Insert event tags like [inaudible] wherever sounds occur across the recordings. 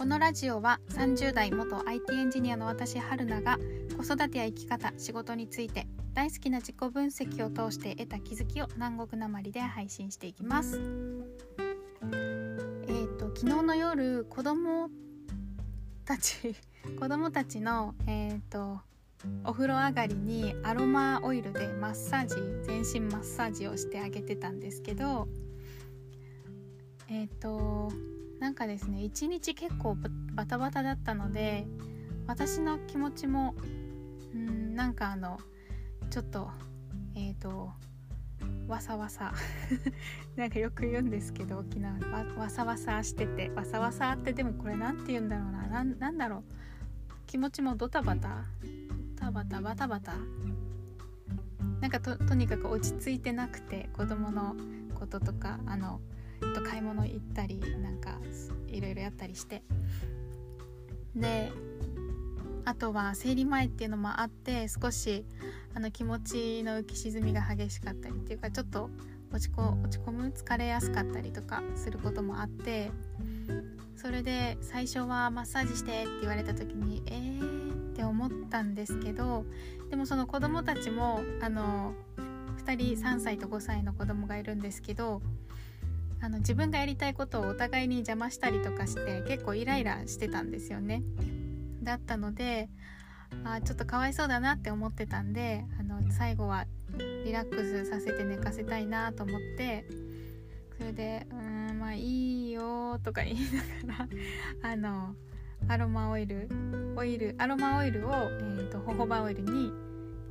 このラジオは30代元 IT エンジニアの私春菜が子育てや生き方仕事について大好きな自己分析を通して得た気づきを南国なまりで配信していきます。えっ、ー、と昨日の夜子供たち [laughs] 子供たちのえっ、ー、とお風呂上がりにアロマオイルでマッサージ全身マッサージをしてあげてたんですけどえっ、ー、となんかですね一日結構バタバタだったので私の気持ちもうんなんかあのちょっとえっ、ー、とわさわさ [laughs] なんかよく言うんですけど沖縄わわさわさしててわさわさってでもこれ何て言うんだろうななんだろう気持ちもドタバタタバタバタバタ。なんかととにかく落ち着いてなくて子供のこととかあのと買い物行ったりなんかいろいろやったりして。であとは生理前っていうのもあって少しあの気持ちの浮き沈みが激しかったりっていうかちょっと落ちこ落ち込む疲れやすかったりとかすることもあってそれで最初はマッサージしてって言われた時にえーって思ったんですけどでもその子供たちもあの2人3歳と5歳の子供がいるんですけどあの自分がやりたいことをお互いに邪魔したりとかして結構イライラしてたんですよね。だったのであちょっとかわいそうだなって思ってたんであの最後はリラックスさせて寝かせたいなと思ってそれで「うんまあいいよ」とか言いながら [laughs] あのアロマオイルオイルアロマオイルを、えーと、ホホバオイルに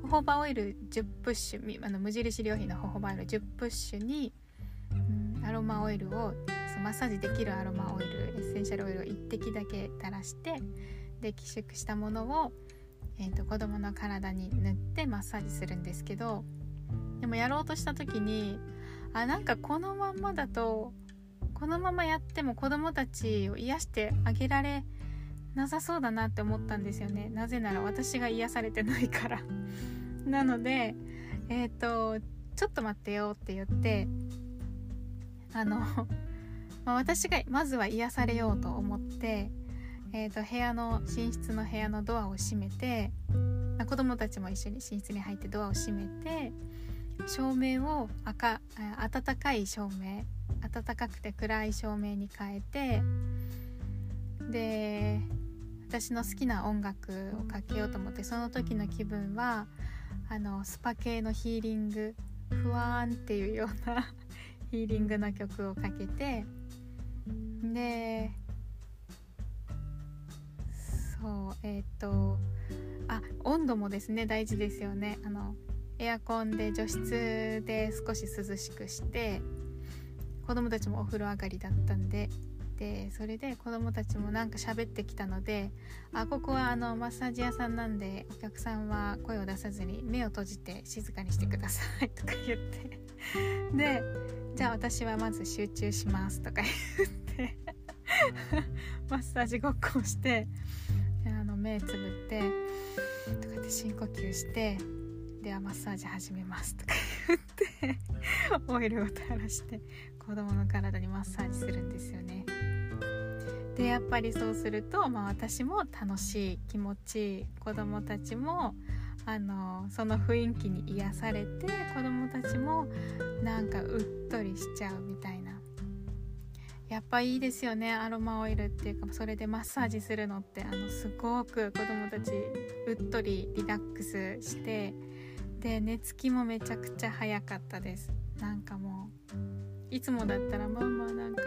ホホバオイル10プッシュあの無印良品のホホバオイル10プッシュに、ロマオイルをそマッサージできるアロマオイルエッセンシャルオイルを1滴だけ垂らしてで希釈したものを、えーと、子供の体に塗ってマッサージするんですけどでもやろうとした時にあなんかこのまんまだとこのままやっても子供たちを癒してあげられなさそうだなって思ったんですよね。なぜなら私が癒されてないから。なのでえっ、ー、とちょっと待ってよって言ってあの、[laughs] まあ、私がまずは癒されようと思って、えーと、部屋の寝室の部屋のドアを閉めて、まあ、子供たちも一緒に寝室に入ってドアを閉めて照明を赤暖かい照明暖かくて暗い照明に変えてで私の好きな音楽をかけようと思ってその時の気分はあのスパ系のヒーリング不安っていうようなヒーリングの曲をかけてでそうえっ、ー、とあ温度もですね大事ですよね。あのエアコンで除湿で少し涼しくして子供たちもお風呂上がりだったんでてそれで子供たちもなんか喋ってきたので「あここはあのマッサージ屋さんなんでお客さんは声を出さずに目を閉じて静かにしてください」とか言って。で「じゃあ私はまず集中します」とか言ってマッサージごっこをしてあの目つぶってとかって深呼吸してではマッサージ始めますとか言ってオイルを垂らして子供の体にマッサージするんですよね。でやっぱりそうすると、まあ、私も楽しい気持ちいい子供たちもあのその雰囲気に癒されて子供たちもなんかうっとりしちゃうみたいな。やっぱいいですよねアロマオイルっていうかそれでマッサージするのって。あのすごく子供たちうっとりリラックスしてで寝つきもめちゃくちゃ早かったです。なんかもういつもだったらママなんか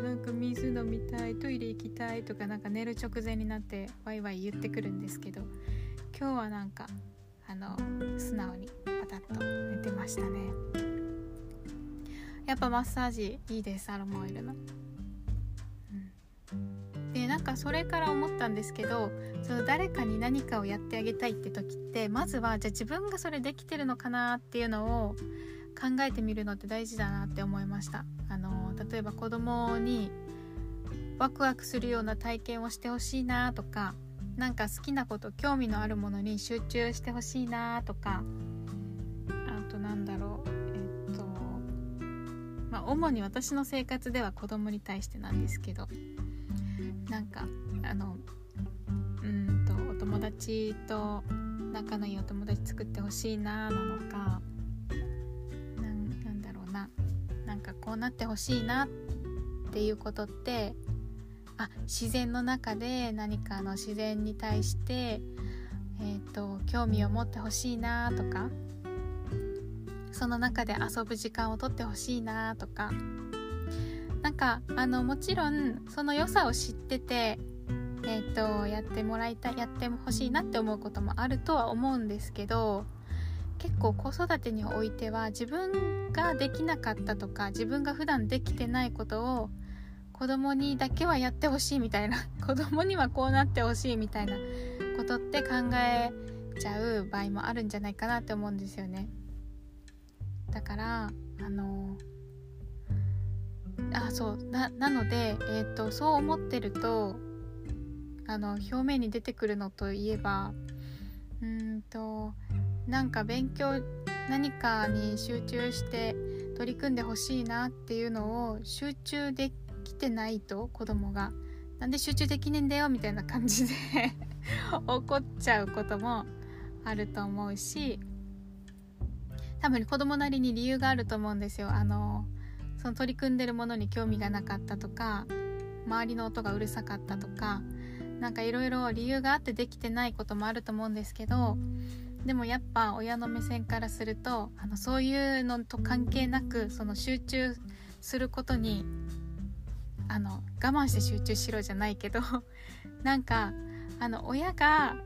なんか水飲みたいトイレ行きたいとかなんか寝る直前になってワイワイ言ってくるんですけど今日はなんかあの素直にパタッと寝てましたね。やっぱマッサージいいですアロマオイルの。うん。でなんかそれから思ったんですけどその誰かに何かをやってあげたいって時ってまずはじゃあ自分がそれできてるのかなっていうのを考えてみるのって大事だなって思いました。あの例えば子供にワクワクするような体験をしてほしいなとか何か好きなこと興味のあるものに集中してほしいなとかあとなんだろうえっとまあ主に私の生活では子供に対してなんですけどなんかあのうんとお友達と仲のいいお友達作ってほしいななのかななんだろうな。なんかこうなってほしいなっていうことってあ自然の中で何かの自然に対してえーと、興味を持ってほしいなとかその中で遊ぶ時間をとってほしいなとかなんかあのもちろんその良さを知ってて、えーと、やってもらいたいやってほしいなって思うこともあるとは思うんですけど結構子育てにおいては自分ができなかったとか自分が普段できてないことを子供にだけはやってほしいみたいな [laughs] 子供にはこうなってほしいみたいなことって考えちゃう場合もあるんじゃないかなって思うんですよね。だからあのあそうななので、えーと、そう思ってるとあの表面に出てくるのといえばうんとなんか勉強何かに集中して取り組んでほしいなっていうのを集中できてないと子供が。なんで集中できねえんだよみたいな感じで怒っちゃうこともあると思うし多分子供なりに理由があると思うんですよ。あのその取り組んでるものに興味がなかったとか周りの音がうるさかったとか何かいろいろ理由があってできてないこともあると思うんですけどでもやっぱ親の目線からするとあのそういうのと関係なくその集中することにあの我慢して集中しろじゃないけど [laughs] なんかあの親が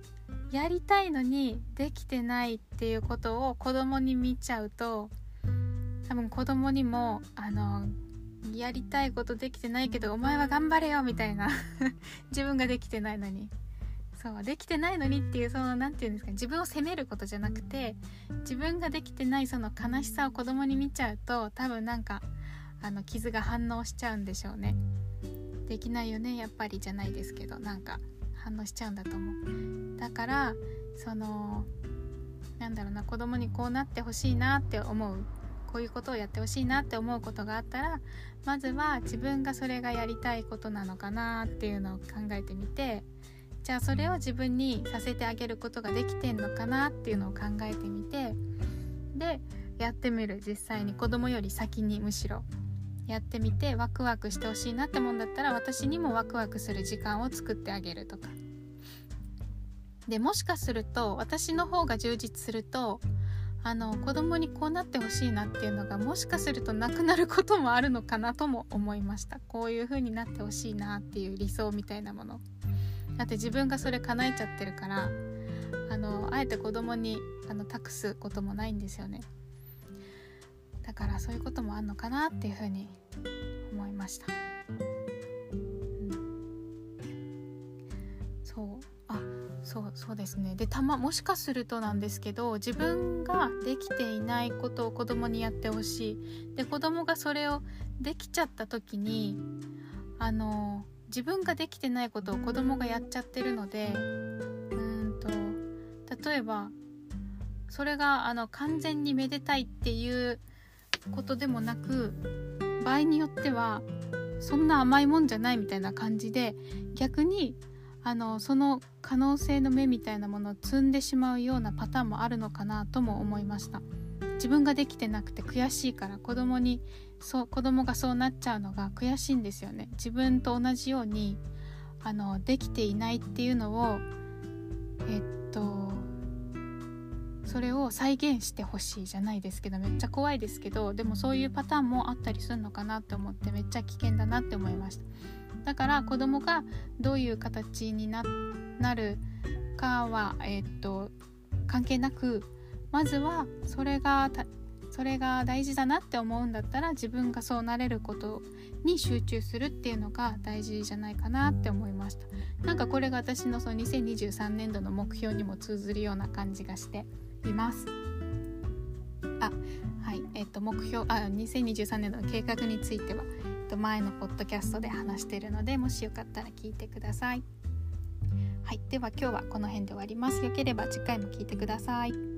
やりたいのにできてないっていうことを子供に見ちゃうと多分子供にもあのやりたいことできてないけどお前は頑張れよみたいな [laughs] 自分ができてないのに。そうできてないのにっていうその何て言うんですか自分を責めることじゃなくて自分ができてないその悲しさを子供に見ちゃうと多分なんかあの傷が反応しちゃうんでしょうね。できないよねやっぱりじゃないですけど。なんか反応しちゃうんだと思う。だからそのなんだろうな子供にこうなってほしいなって思う。こういうことをやってほしいなって思うことがあったらまずは自分がそれがやりたいことなのかなっていうのを考えてみてじゃあそれを自分にさせてあげることができてんのかなっていうのを考えてみてでやってみる。実際に子供より先にむしろ。やってみてワクワクしてほしいなってもんだったら私にもワクワクする時間を作ってあげるとか。でもしかすると私の方が充実するとあの子供にこうなってほしいなっていうのがもしかするとなくなることもあるのかなとも思いました。こういう風になってほしいなっていう理想みたいなもの。だって自分がそれ叶えちゃってるからあのあえて子供にあの託すこともないんですよね。だからそういうこともあんのかなっていうふうに思いました、うん、そう。あそうそうですね。でたまもしかするとなんですけど自分ができていないことを子供にやってほしい。で子供がそれをできちゃった時にあの自分ができてないことを子供がやっちゃってるのでうんと例えばそれがあの完全にめでたいっていうことでもなく場合によってはそんな甘いもんじゃないみたいな感じで逆にあのその可能性の目みたいなものを積んでしまうようなパターンもあるのかなとも思いました。自分ができてなくて悔しいから子供にそう子供がそうなっちゃうのが悔しいんですよね。自分と同じようにあのできていないっていうのをそれを再現してほしいじゃないですけどめっちゃ怖いですけどでもそういうパターンもあったりするのかなって思ってめっちゃ危険だなって思いました。だから子供がどういう形になるかは、えー、っと関係なくまずはそれがそれが大事だなって思うんだったら自分がそうなれることに集中するっていうのが大事じゃないかなって思いました。なんかこれが私のその2023年度の目標にも通ずるような感じがして。います。あはい。えっ、と目標あ2023年の計画については、えっと、前のポッドキャストで話しているのでもしよかったら聞いてください。はい。では今日はこの辺で終わります。よければ次回も聞いてください。